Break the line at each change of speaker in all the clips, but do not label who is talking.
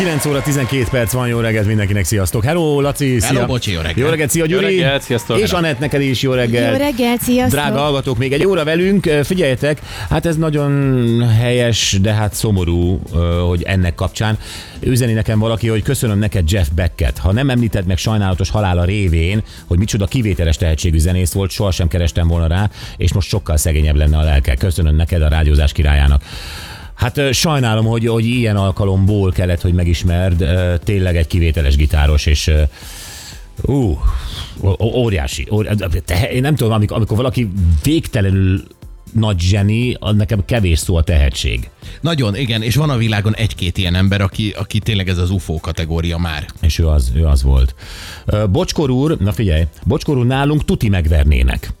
9 óra 12 perc van, jó reggelt mindenkinek, sziasztok. Hello, Laci, szia.
Hello, bocsi, jó reggelt.
Jó reggelt, szia Gyuri.
Jó reggelt, sziasztok.
És Anett, neked is jó reggelt.
Jó reggelt, sziasztok!
Drága hallgatók, még egy óra velünk, figyeljetek, hát ez nagyon helyes, de hát szomorú, hogy ennek kapcsán üzeni nekem valaki, hogy köszönöm neked Jeff Becket. Ha nem említed meg sajnálatos halála révén, hogy micsoda kivételes tehetségű zenész volt, sohasem kerestem volna rá, és most sokkal szegényebb lenne a lelke. Köszönöm neked a rádiózás királyának. Hát sajnálom, hogy, hogy ilyen alkalomból kellett, hogy megismerd. Tényleg egy kivételes gitáros, és Ú, óriási. óriási. Én nem tudom, amikor, amikor valaki végtelenül nagy zseni, az nekem kevés szó a tehetség.
Nagyon, igen, és van a világon egy-két ilyen ember, aki, aki tényleg ez az UFO kategória már.
És ő az, ő az volt. Bocskor úr, na figyelj, Bocskor úr nálunk tuti megvernének.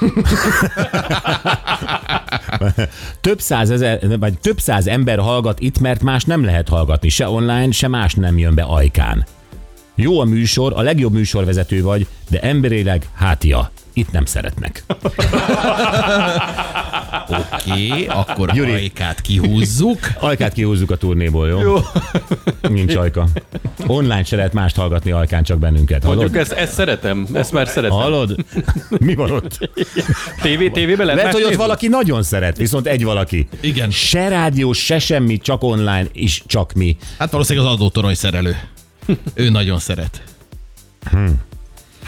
több száz ezer, vagy több száz ember hallgat itt, mert más nem lehet hallgatni, se online, se más nem jön be ajkán. Jó a műsor, a legjobb műsorvezető vagy, de emberileg hátia. Itt nem szeretnek.
Oké, okay, akkor
Gyuri.
a ajkát kihúzzuk.
Ajkát kihúzzuk a turnéból, jó? Jó. Nincs ajka. Online se lehet mást hallgatni ajkán, csak bennünket.
Mondjuk ezt, ezt szeretem, ezt már szeretem.
Hallod? Mi van ott?
TV, tévében lehet
Lehet, hogy ott valaki nagyon szeret, viszont egy valaki.
Igen.
Se rádió, se semmi, csak online, és csak mi.
Hát valószínűleg az adótorony szerelő. Ő nagyon szeret.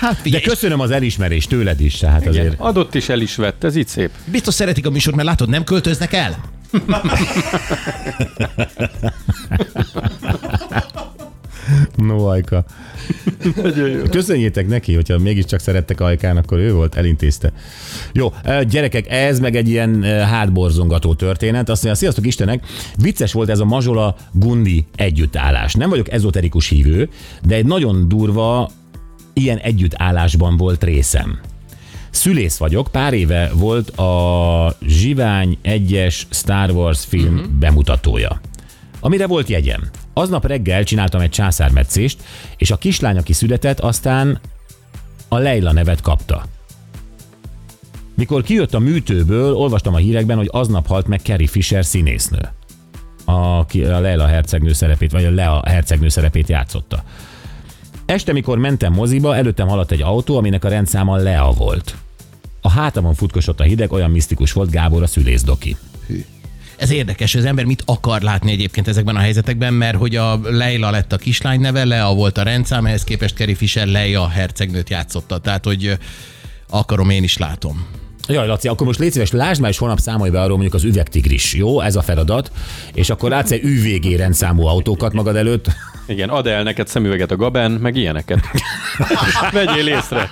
Hát
De köszönöm az elismerést tőled is, tehát azért.
Igen, adott is el is vett, ez így szép.
biztos szeretik a műsort, mert látod, nem költöznek el?
No, Ajka. Köszönjétek neki, hogyha mégiscsak szerettek Ajkán, akkor ő volt, elintézte. Jó, gyerekek, ez meg egy ilyen hátborzongató történet. Azt mondja, sziasztok Istenek, vicces volt ez a Mazsola Gundi együttállás. Nem vagyok ezoterikus hívő, de egy nagyon durva ilyen együttállásban volt részem. Szülész vagyok, pár éve volt a Zsivány 1-es Star Wars film uh-huh. bemutatója. Amire volt jegyem. Aznap reggel csináltam egy császármetszést, és a kislány, aki született, aztán a Leila nevet kapta. Mikor kijött a műtőből, olvastam a hírekben, hogy aznap halt meg Carrie Fisher színésznő. Aki a Leila hercegnő szerepét, vagy a Lea hercegnő szerepét játszotta. Este, mikor mentem moziba, előttem haladt egy autó, aminek a rendszáma Lea volt. A hátamon futkosott a hideg, olyan misztikus volt Gábor a szülészdoki.
Ez érdekes, hogy az ember mit akar látni egyébként ezekben a helyzetekben, mert hogy a Leila lett a kislány neve, Lea volt a rendszám, ehhez képest Carrie Fisher Leia hercegnőt játszotta. Tehát, hogy akarom, én is látom.
Jaj, Laci, akkor most légy szíves, lásd már, és holnap számolj be arról mondjuk az üvegtigris, jó? Ez a feladat. És akkor látsz egy UVG rendszámú autókat magad előtt.
Igen, ad el neked szemüveget a Gaben, meg ilyeneket. Vegyél észre.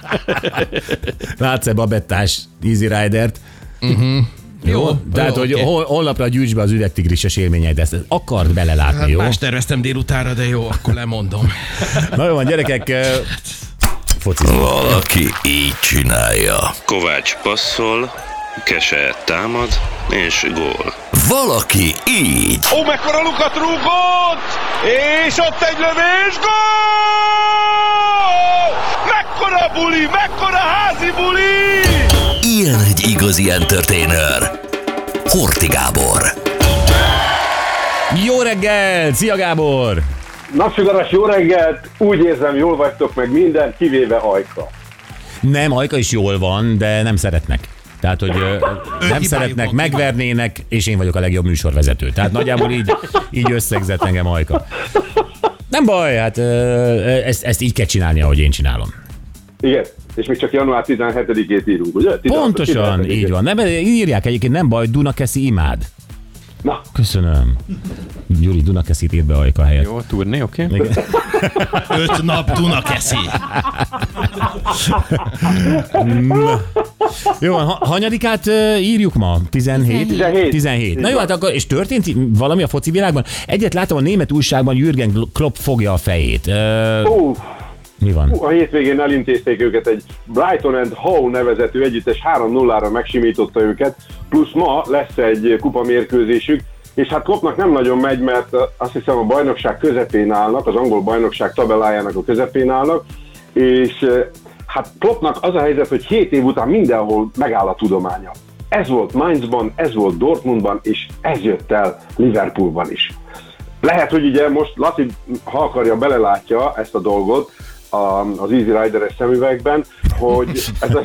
Látsz egy babettás Easy Rider-t. Uh-huh. Jó,
Jó,
Tehát,
jó,
hogy
oké.
hol, holnapra gyűjts be az üvegtigrises élményeid, ezt akard belelátni,
Hát
jó?
más terveztem délutánra, de jó, akkor lemondom.
Na jó van, gyerekek, eh, focizunk.
Valaki így csinálja.
Kovács passzol, Kese támad, és gól.
Valaki így.
Ó, mekkora lukat rúgott! És ott egy lövés, gól! Mekkora buli, mekkora házi buli!
Ilyen egy igazi entertainer. Horti Gábor.
Jó reggel! Szia Gábor!
Napsugaras jó reggelt, úgy érzem, jól vagytok meg minden, kivéve Ajka.
Nem, Ajka is jól van, de nem szeretnek. Tehát, hogy ö, nem szeretnek, megvernének, és én vagyok a legjobb műsorvezető. Tehát nagyjából így, így összegzett engem Ajka. Nem baj, hát ö, ezt, ezt így kell csinálni, ahogy én csinálom.
Igen, és még csak január 17-ét írunk, ugye? 16
Pontosan,
17-ét.
így van. Nem, írják egyébként, nem baj, Dunakeszi imád.
Na,
Köszönöm. Gyuri, Dunakeszit írt be Ajka helyett.
Jó, turné, oké? Okay?
Igen.
Öt nap Dunakeszi.
Jó, ha, hanyadikát írjuk ma? 17?
17.
17. Na jó, hát akkor, és történt valami a foci világban? Egyet láttam a német újságban, Jürgen Klopp fogja a fejét. Ö,
ó,
mi van?
a hétvégén elintézték őket egy Brighton and Hove nevezetű együttes 3-0-ra megsimította őket, plusz ma lesz egy kupamérkőzésük, és hát Kloppnak nem nagyon megy, mert azt hiszem a bajnokság közepén állnak, az angol bajnokság tabellájának a közepén állnak, és hát Kloppnak az a helyzet, hogy 7 év után mindenhol megáll a tudománya. Ez volt Mainzban, ez volt Dortmundban, és ez jött el Liverpoolban is. Lehet, hogy ugye most Laci, ha akarja, belelátja ezt a dolgot az Easy Rider-es szemüvegben, hogy ez a,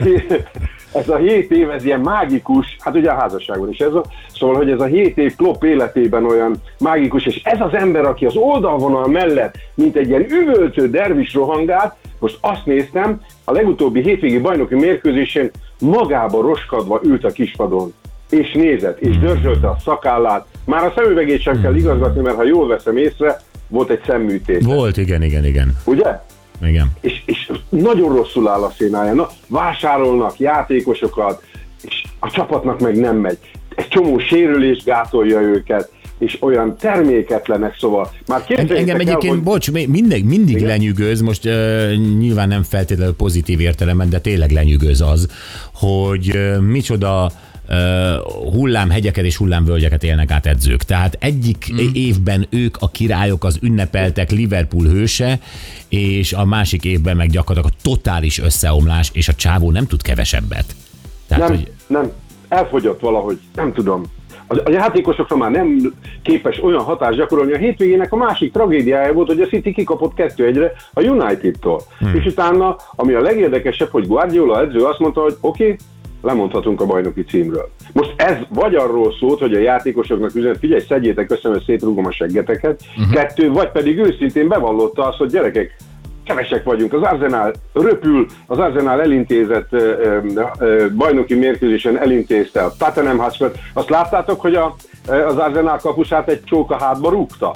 ez a 7 év, ez ilyen mágikus, hát ugye a házasságban is ez a, szóval, hogy ez a 7 év Klopp életében olyan mágikus, és ez az ember, aki az oldalvonal mellett, mint egy ilyen üvöltő dervis rohangált, most azt néztem, a legutóbbi hétvégi bajnoki mérkőzésen magába roskadva ült a kispadon, és nézett, és dörzsölte a szakállát. Már a szemüvegét sem kell igazgatni, mert ha jól veszem észre, volt egy szemműtét.
Volt, igen, igen, igen.
Ugye?
Igen.
És, és nagyon rosszul áll a szénája. Na, vásárolnak játékosokat, és a csapatnak meg nem megy. Egy csomó sérülés gátolja őket, és olyan terméketlenek, szóval már
Engem
el,
egyébként,
hogy...
bocs, mi- mindig, mindig
Igen?
lenyűgöz, most uh, nyilván nem feltétlenül pozitív értelemben, de tényleg lenyűgöz az, hogy uh, micsoda uh, hullámhegyeket és hullámvölgyeket élnek át edzők. Tehát egyik mm. évben ők a királyok, az ünnepeltek Liverpool hőse, és a másik évben meg gyakorlatilag a totális összeomlás, és a csávó nem tud kevesebbet. Tehát,
Nem,
hogy
nem, elfogyott valahogy, nem tudom. A, a játékosokra már nem képes olyan hatást gyakorolni. A hétvégének a másik tragédiája volt, hogy a City kikapott 2-1-re a United-tól. Hmm. És utána, ami a legérdekesebb, hogy Guardiola edző azt mondta, hogy oké, okay, lemondhatunk a bajnoki címről. Most ez vagy arról szólt, hogy a játékosoknak üzenet, figyelj, szedjétek össze, mert szétrúgom a seggeteket, uh-huh. kettő, vagy pedig őszintén bevallotta azt, hogy gyerekek, kevesek vagyunk. Az Arsenal röpül, az Arsenal elintézett ö, ö, bajnoki mérkőzésen elintézte a Tottenham hotspur Azt láttátok, hogy a, az Arsenal kapusát egy csóka hátba rúgta?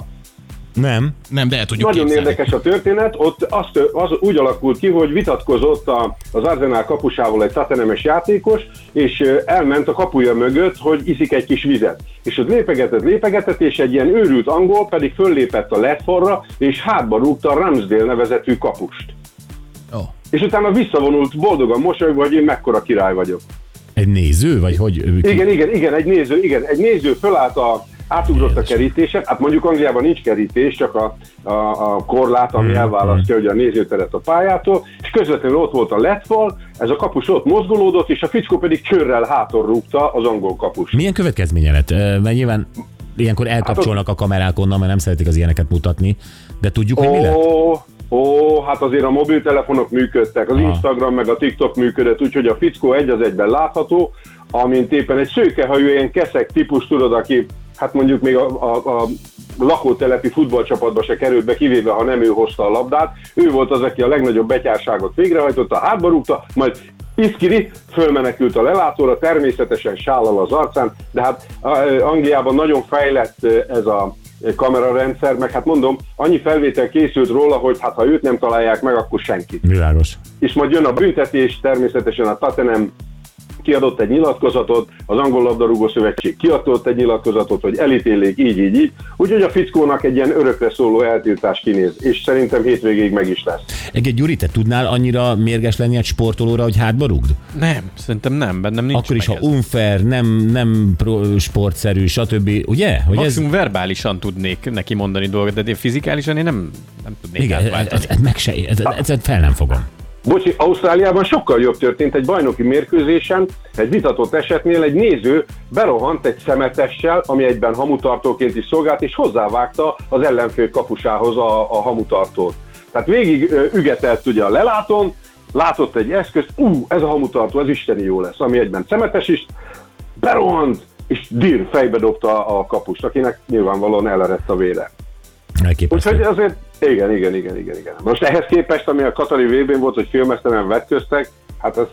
Nem.
Nem, de el tudjuk
Nagyon
képzelni.
érdekes a történet, ott az, az úgy alakult ki, hogy vitatkozott a, az Arsenal kapusával egy Tottenham-es játékos, és elment a kapuja mögött, hogy iszik egy kis vizet. És ott lépegetett, lépegetett, és egy ilyen őrült angol pedig föllépett a Ledforra, és hátba rúgta a Ramsdale nevezetű kapust.
Ó.
És utána visszavonult boldogan mosolyogva, hogy én mekkora király vagyok.
Egy néző, vagy hogy?
Igen, igen, igen, egy néző, igen, egy néző fölállt a, átugrott a kerítésen, hát mondjuk Angliában nincs kerítés, csak a, a, a korlát, ami elválasztja ugye a nézőteret a pályától, és közvetlenül ott volt a letfal, ez a kapus ott mozgolódott, és a fickó pedig csőrrel hátor rúgta az angol kapus.
Milyen következménye lett? Mert nyilván ilyenkor elkapcsolnak a kamerák onnan, mert nem szeretik az ilyeneket mutatni, de tudjuk, hogy mi lett?
Ó, hát azért a mobiltelefonok működtek, az
Aha.
Instagram meg a TikTok működött, úgyhogy a fickó egy az egyben látható, amint éppen egy szőkehajú, ilyen keszek típus, tudod, aki hát mondjuk még a, a, a lakótelepi futballcsapatba se került be, kivéve ha nem ő hozta a labdát. Ő volt az, aki a legnagyobb betyárságot végrehajtotta, hátba rúgta, majd Iszkiri fölmenekült a lelátóra, természetesen sállal az arcán, de hát Angliában nagyon fejlett ez a kamerarendszer, meg hát mondom, annyi felvétel készült róla, hogy hát ha őt nem találják meg, akkor senki.
Világos.
És majd jön a büntetés, természetesen a Tottenham kiadott egy nyilatkozatot, az Angol Labdarúgó Szövetség kiadott egy nyilatkozatot, hogy elítélik így, így, így. Úgyhogy a fickónak egy ilyen örökre szóló eltiltás kinéz, és szerintem hétvégéig meg is lesz.
Egy Gyuri, te tudnál annyira mérges lenni egy sportolóra, hogy hátba rúgd?
Nem, szerintem nem, bennem nincs
Akkor is, ha
ez.
unfair, nem, nem pro, sportszerű, stb. Ugye? Hogy ez,
Maximum verbálisan tudnék neki mondani dolgot, de én fizikálisan én nem, nem tudnék
igen, ez,
átváltani.
ez, ez, meg se, ez, ez, ez fel nem fogom.
Bocsi, Ausztráliában sokkal jobb történt egy bajnoki mérkőzésen, egy vitatott esetnél egy néző berohant egy szemetessel, ami egyben hamutartóként is szolgált, és hozzávágta az ellenfél kapusához a, a hamutartót. Tehát végig ö, ügetett ugye a lelátón, látott egy eszközt, ú, ez a hamutartó, ez isteni jó lesz, ami egyben szemetes is, berohant, és dir fejbe dobta a kapust, akinek nyilvánvalóan elerett a vére.
Elképesztő.
Úgyhogy azért, igen, igen, igen, igen, igen. Most ehhez képest, ami a Katari vb volt, hogy filmesztelen vetköztek, hát ez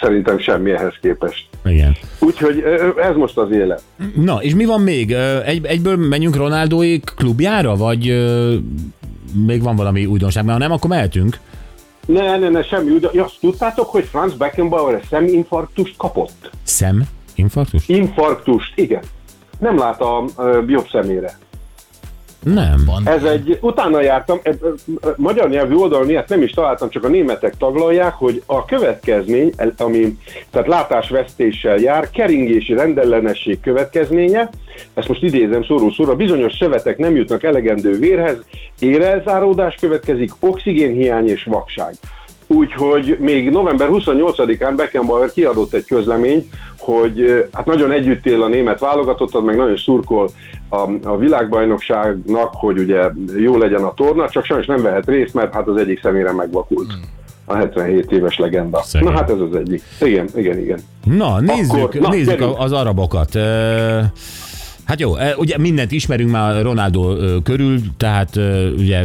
szerintem semmi ehhez képest.
Igen.
Úgyhogy ez most az élet.
Na, és mi van még? Egy, egyből menjünk Ronaldói klubjára, vagy még van valami újdonság? Mert ha nem, akkor mehetünk.
Ne, ne, ne, semmi. Ugye, azt tudtátok, hogy Franz Beckenbauer szeminfarktust kapott?
Szem? Infarktus?
Infarktust, igen. Nem lát a jobb szemére.
Nem.
Van.
Ez egy, utána jártam, e, e, e, magyar nyelvű oldalon ilyet nem is találtam, csak a németek taglalják, hogy a következmény, ami tehát látásvesztéssel jár, keringési rendellenesség következménye, ezt most idézem szóró szóra, bizonyos szövetek nem jutnak elegendő vérhez, érelzáródás következik, oxigénhiány és vakság. Úgyhogy még november 28-án Beckenbauer kiadott egy közleményt, hogy hát nagyon együtt él a német válogatottat, meg nagyon szurkol a, a világbajnokságnak, hogy ugye jó legyen a torna, csak sajnos nem vehet részt, mert hát az egyik szemére megvakult. A 77 éves legenda.
Szegény.
Na hát ez az egyik. Igen, igen, igen.
Na, nézzük,
Akkor, na,
nézzük
gyerünk.
az arabokat. Hát jó, eh, ugye mindent ismerünk már Ronaldo körül, tehát ugye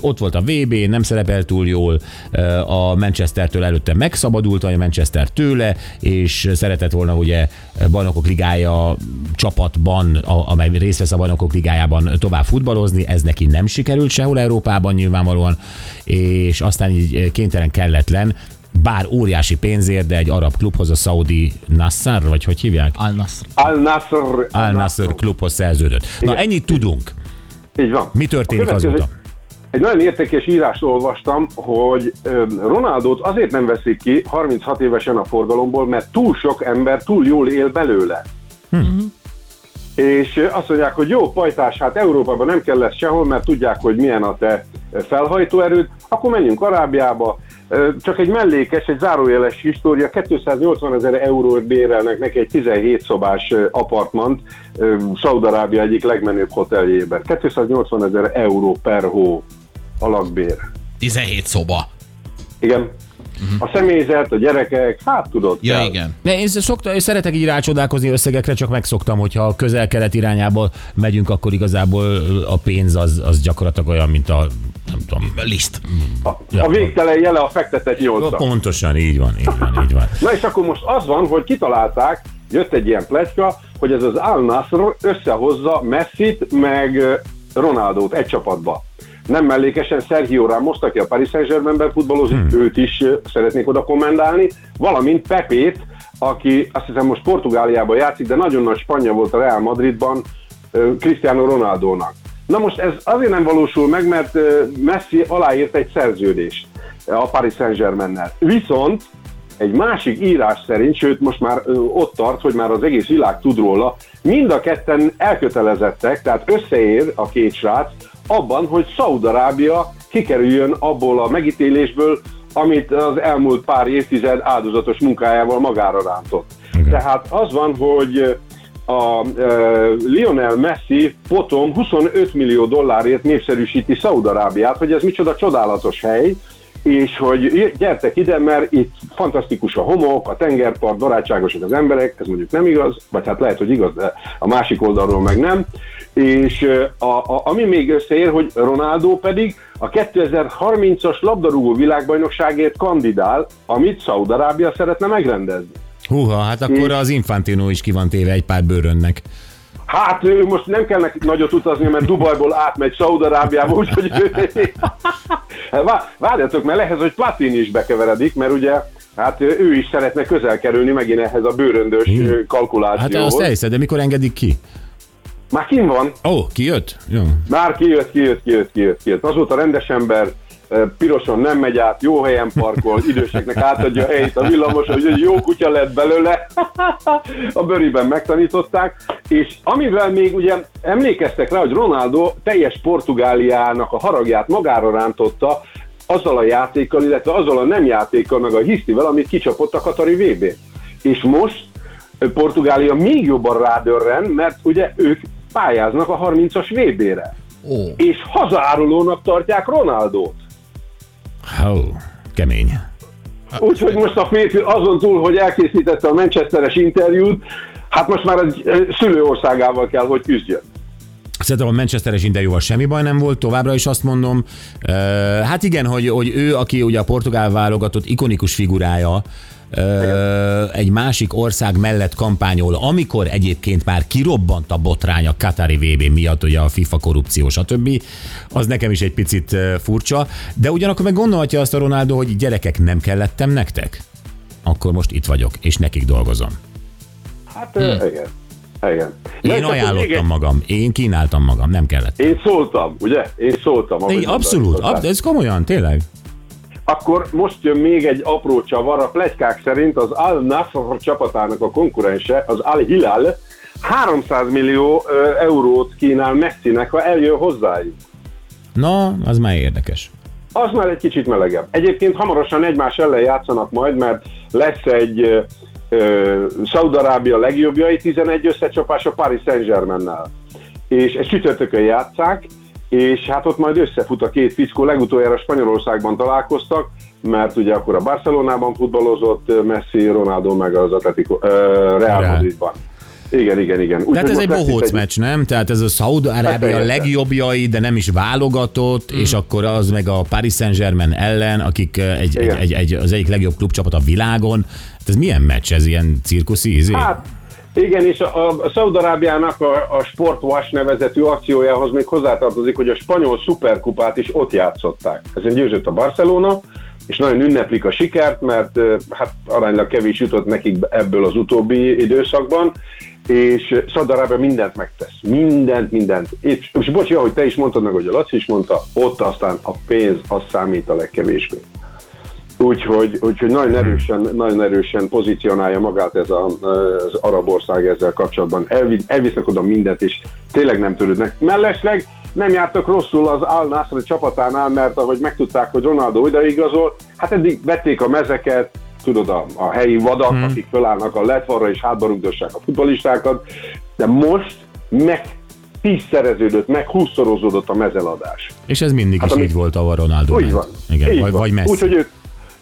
ott volt a VB, nem szerepel túl jól, a Manchestertől előtte megszabadult, a Manchester tőle, és szeretett volna ugye bajnokok ligája csapatban, amely részt vesz a bajnokok ligájában tovább futballozni, ez neki nem sikerült sehol Európában nyilvánvalóan, és aztán így kénytelen kelletlen, bár óriási pénzért, de egy arab klubhoz, a Saudi Nassar, vagy hogy hívják?
Al-Nasr.
Al-Nasr.
Al Nassr klubhoz szerződött. Na
Igen.
ennyit tudunk.
Így van.
Mi történik azóta?
Egy nagyon értékes írást olvastam, hogy Ronaldot azért nem veszik ki 36 évesen a forgalomból, mert túl sok ember túl jól él belőle. És ö, azt mondják, hogy jó, pajtás, hát Európában nem kell lesz sehol, mert tudják, hogy milyen a te felhajtóerőd, akkor menjünk Arábiába. Csak egy mellékes, egy zárójeles história, 280 ezer eurót bérelnek neki egy 17 szobás apartmant Szaudarábia egyik legmenőbb hoteljében. 280 ezer euró per hó a lakbér.
17 szoba.
Igen. A személyzet, a gyerekek, hát tudod.
Ja,
kell.
igen.
De én, szokta, én szeretek így rácsodálkozni összegekre, csak megszoktam, hogyha a közel-kelet irányába megyünk, akkor igazából a pénz az, az gyakorlatilag olyan, mint a nem tudom.
Liszt.
Ja.
A végtelen jele a fektetett nyolcnak.
Pontosan, így van, így van, így van.
Na és akkor most az van, hogy kitalálták, jött egy ilyen pletyka, hogy ez az Al Nassr összehozza Messit meg ö, Ronaldót egy csapatba. Nem mellékesen Sergio Ramos, aki a Paris Saint-Germainben futballozik, hmm. őt is szeretnék oda kommendálni, valamint Pepét, aki azt hiszem most Portugáliában játszik, de nagyon nagy spanya volt a Real Madridban Cristiano Ronaldónak. Na most ez azért nem valósul meg, mert Messi aláírt egy szerződést a Paris Saint-Germainnel. Viszont egy másik írás szerint, sőt most már ott tart, hogy már az egész világ tud róla, mind a ketten elkötelezettek, tehát összeér a két srác abban, hogy Szaudarábia kikerüljön abból a megítélésből, amit az elmúlt pár évtized áldozatos munkájával magára rántott.
Igen.
Tehát az van, hogy a uh, Lionel Messi potom 25 millió dollárért népszerűsíti Szaudarábiát, hogy ez micsoda csodálatos hely, és hogy gyertek ide, mert itt fantasztikus a homok, a tengerpart, barátságosak az emberek, ez mondjuk nem igaz, vagy hát lehet, hogy igaz, de a másik oldalról meg nem. És a, a, ami még összeér, hogy Ronaldo pedig a 2030-as labdarúgó világbajnokságért kandidál, amit Szaudarábia szeretne megrendezni.
Húha, hát akkor az Infantino is ki van téve egy pár bőrönnek.
Hát ő most nem kell neki nagyot utazni, mert Dubajból átmegy Szaudarábiába, úgyhogy Vá- várjatok, mert ehhez, hogy Platini is bekeveredik, mert ugye hát ő is szeretne közel kerülni megint ehhez a bőröndös
Hmm.
ö,
Hát
kalkulációhoz.
azt elhiszed, de mikor engedik ki?
Már kim van,
Ó, oh, kijött? Jó.
már kijött, kijött, kijött, kijött, kijött. Azóta rendes ember, piroson nem megy át, jó helyen parkol, időseknek átadja a helyét a villamos, hogy egy jó kutya lett belőle, a bőriben megtanították, és amivel még ugye emlékeztek rá, hogy Ronaldo teljes Portugáliának a haragját magára rántotta, azzal a játékkal, illetve azzal a nem játékkal, meg a hisztivel, amit kicsapott a Katari VB. És most Portugália még jobban rádörren, mert ugye ők pályáznak a 30-as VB-re.
Ó,
És hazaárulónak tartják Ronaldót.
Ó, kemény.
Úgyhogy most a férfi azon túl, hogy elkészítette a Manchesteres interjút, hát most már egy szülőországával kell, hogy küzdjön.
Szerintem a Manchesteres interjúval semmi baj nem volt, továbbra is azt mondom. Hát igen, hogy, hogy ő, aki ugye a portugál válogatott ikonikus figurája, egy másik ország mellett kampányol, amikor egyébként már kirobbant a botrány a Katari VB miatt, ugye a FIFA korrupció, stb. Az nekem is egy picit furcsa, de ugyanakkor meg gondolhatja azt a Ronaldo, hogy gyerekek, nem kellettem nektek? Akkor most itt vagyok, és nekik dolgozom.
Hát hmm. igen. Igen. Na,
Én
még
ajánlottam
egy-
magam, én kínáltam magam, nem kellett.
Én szóltam, ugye? Én szóltam.
Én abszolút, ab, ez komolyan, tényleg.
Akkor most jön még egy apró csavar. A plegykák szerint az Al Nassr csapatának a konkurense, az Al Hilal, 300 millió eurót kínál Messinek, ha eljön hozzájuk.
Na, az már érdekes.
az már egy kicsit melegebb. Egyébként hamarosan egymás ellen játszanak majd, mert lesz egy ö, Szaudarábia legjobbjai 11 összecsapás a Paris Saint-Germain-nel. És ezt csütörtökön játszák, és hát ott majd összefut a két fickó, legutoljára Spanyolországban találkoztak, mert ugye akkor a Barcelonában futballozott Messi, Ronaldo meg az Atletico, uh, Real. Madridban. Igen, igen, igen. Úgy,
Tehát ez egy bohóc meccs, nem? Tehát ez a Szaud-Arábia
Persze.
legjobbjai, de nem is válogatott, és akkor az meg a Paris Saint-Germain ellen, akik eh, egy, egy, egy, egy, az egyik legjobb klubcsapat a világon. Hát ez milyen meccs? Ez ilyen cirkuszi? Izé?
Hát, igen, és a, a Szaudarábiának a, a Sportwash nevezetű akciójához még hozzátartozik, hogy a spanyol szuperkupát is ott játszották. Ezen győzött a Barcelona, és nagyon ünneplik a sikert, mert hát aránylag kevés jutott nekik ebből az utóbbi időszakban, és Szaudarábia mindent megtesz. Mindent, mindent. És, és bocsi, ahogy te is mondtad meg, hogy a Laci is mondta, ott aztán a pénz az számít a legkevésbé. Úgyhogy, úgyhogy nagyon, erősen, nagyon erősen pozícionálja magát ez a, az arab ország ezzel kapcsolatban. Elvi, elvisznek oda mindent, és tényleg nem törődnek. Mellesleg nem jártak rosszul az Al Nassr csapatánál, mert ahogy megtudták, hogy Ronaldo ide igazol, hát eddig vették a mezeket, tudod, a, a helyi vadak, hmm. akik fölállnak a letvarra és hátba rugdossák a futbolistákat, de most meg tízszereződött, meg húszszorozódott a mezeladás.
És ez mindig
Hát
is
ami-
így volt, ahol Ronaldo
Úgy
ment.
van.
Igen,
így
vagy,
van.
vagy Messi.
Úgyhogy ők,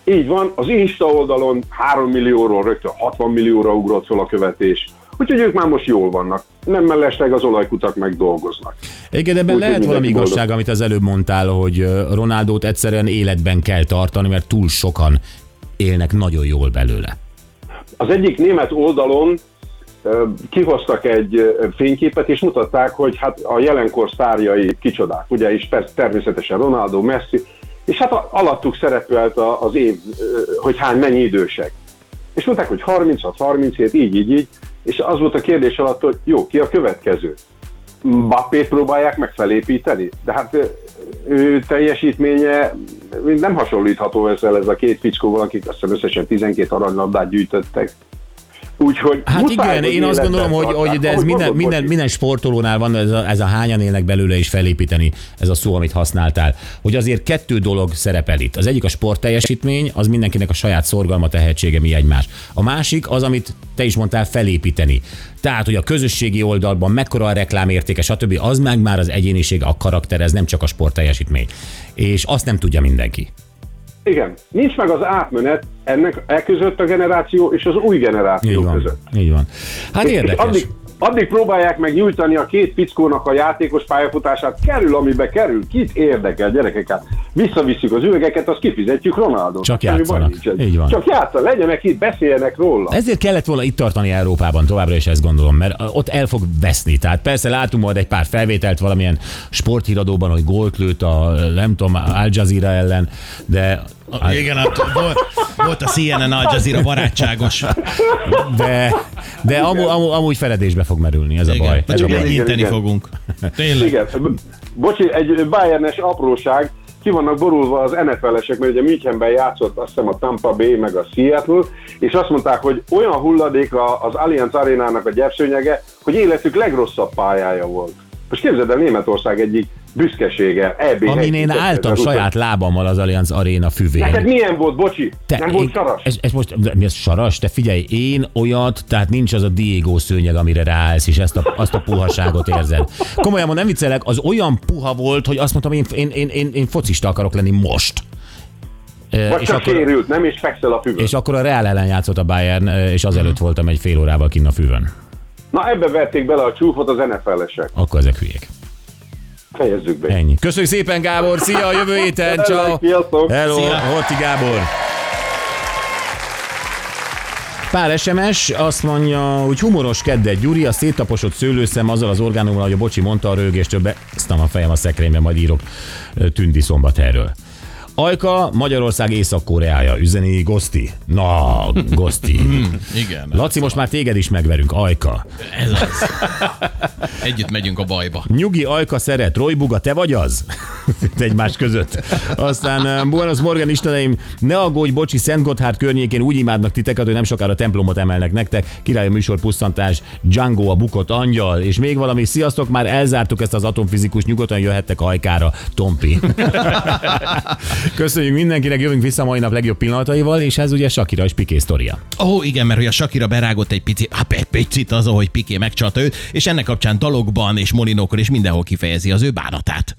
így van, az Insta oldalon 3 millióról rögtön 60 millióra ugrott fel a követés. Úgyhogy ők már most jól vannak. Nem mellesleg az olajkutak meg dolgoznak.
Igen, ebben
Úgy,
lehet valami igazság, amit az előbb mondtál, hogy Ronaldót egyszerűen életben kell tartani, mert túl sokan élnek nagyon jól belőle.
Az egyik német oldalon kihoztak egy fényképet, és mutatták, hogy hát a jelenkor sztárjai kicsodák, ugye, és persze természetesen Ronaldo, Messi, és hát alattuk szerepelt az év, hogy hány, mennyi idősek. És mondták, hogy 36, 37, így, így, így, és az volt a kérdés alatt, hogy jó, ki a következő? Mbappét próbálják meg felépíteni, de hát ő teljesítménye nem hasonlítható ezzel ez a két fickóval, akik azt hiszem összesen 12 aranylabdát gyűjtöttek. Úgyhogy
Hát igen, én azt gondolom, hogy, hogy de ez
Ahogy
minden,
mondod,
minden, minden sportolónál van ez a, ez a hányan élnek belőle is felépíteni, ez a szó, amit használtál. Hogy azért kettő dolog szerepel itt. Az egyik a sportteljesítmény, az mindenkinek a saját szorgalma, tehetsége, mi egymás. A másik az, amit te is mondtál, felépíteni. Tehát, hogy a közösségi oldalban mekkora a reklámértéke, stb. Az meg már az egyéniség, a karakter, ez nem csak a sportteljesítmény. És azt nem tudja mindenki.
Igen, nincs meg az átmenet ennek e között a generáció és az új generáció
Így van.
között.
Így van. Hát
És
érdekes.
addig, addig próbálják meg nyújtani a két fickónak a játékos pályafutását, kerül, amibe kerül, kit érdekel, gyerekek, hát visszavisszük az üvegeket, azt kifizetjük Ronaldo.
Csak játszanak. Így van.
Csak játszanak, legyenek itt, beszéljenek róla.
Ezért kellett volna itt tartani Európában, továbbra is ezt gondolom, mert ott el fog veszni. Tehát persze látunk majd egy pár felvételt valamilyen sporthíradóban, hogy gólt lőtt a, nem tudom, Al Jazeera ellen, de
Igen, hát volt, volt a CNN Al Jazeera barátságos.
de, de amú, amú, amúgy feledésbe fog merülni, ez a
Igen,
baj. Ez a
csak
Igen,
baj.
igen, igen.
fogunk. Tényleg.
Igen, bocsi, egy Bayernes apróság, ki vannak borulva az NFL-esek, mert ugye Münchenben játszott azt hiszem a Tampa Bay meg a Seattle, és azt mondták, hogy olyan hulladék a- az Allianz Arénának a gyepszőnyege, hogy életük legrosszabb pályája volt. Most képzeld el Németország egyik büszkesége, EB.
Amin én álltam saját lábammal az Allianz Aréna füvén.
Neked milyen volt, bocsi?
Te,
nem
én,
volt saras?
Ez, ez most, de mi ez saras? Te figyelj, én olyat, tehát nincs az a Diego szőnyeg, amire ráállsz, és ezt a, azt a puhaságot érzed. Komolyan mondom, nem viccelek, az olyan puha volt, hogy azt mondtam, én, én, én, én, én focista akarok lenni most.
Vagy
és,
csak
akkor,
sérült, nem? És fekszel a füvön.
és akkor a Real ellen játszott a Bayern, és azelőtt voltam egy fél órával kinn a füvön.
Na ebbe verték bele a csúfot az NFL-esek.
Akkor ezek hülyék.
Fejezzük be.
Ennyi. Köszönjük szépen, Gábor! Szia, a jövő héten! Ciao. Hello,
Szia.
Horti Gábor! Pár SMS azt mondja, hogy humoros kedde Gyuri, a széttaposott szőlőszem azzal az orgánummal, hogy a bocsi mondta a rögés többe, ezt nem a fejem a szekrényben, majd írok Tündi szombat erről. Ajka, Magyarország Észak-Koreája, üzeni Goszti. Na, Goszti.
Igen.
Laci, most már téged is megverünk, Ajka.
Ez az. Együtt megyünk a bajba.
Nyugi Ajka szeret, Roy Buga, te vagy az? Itt egymás között. Aztán uh, Buenos Morgan isteneim, ne aggódj, bocsi, Szent Gotthárd környékén úgy imádnak titeket, hogy nem sokára templomot emelnek nektek. Király a műsor pusztantás, Django a bukott angyal, és még valami, sziasztok, már elzártuk ezt az atomfizikus, nyugodtan jöhettek Ajkára, Tompi. Köszönjük mindenkinek, jövünk vissza mai nap legjobb pillanataival, és ez ugye Shakira és Piqué sztoria.
Ó, igen, mert hogy a Shakira berágott egy picit, hát egy picit az, ahogy Piqué megcsalta őt, és ennek kapcsán dalokban és molinókon és mindenhol kifejezi az ő bánatát.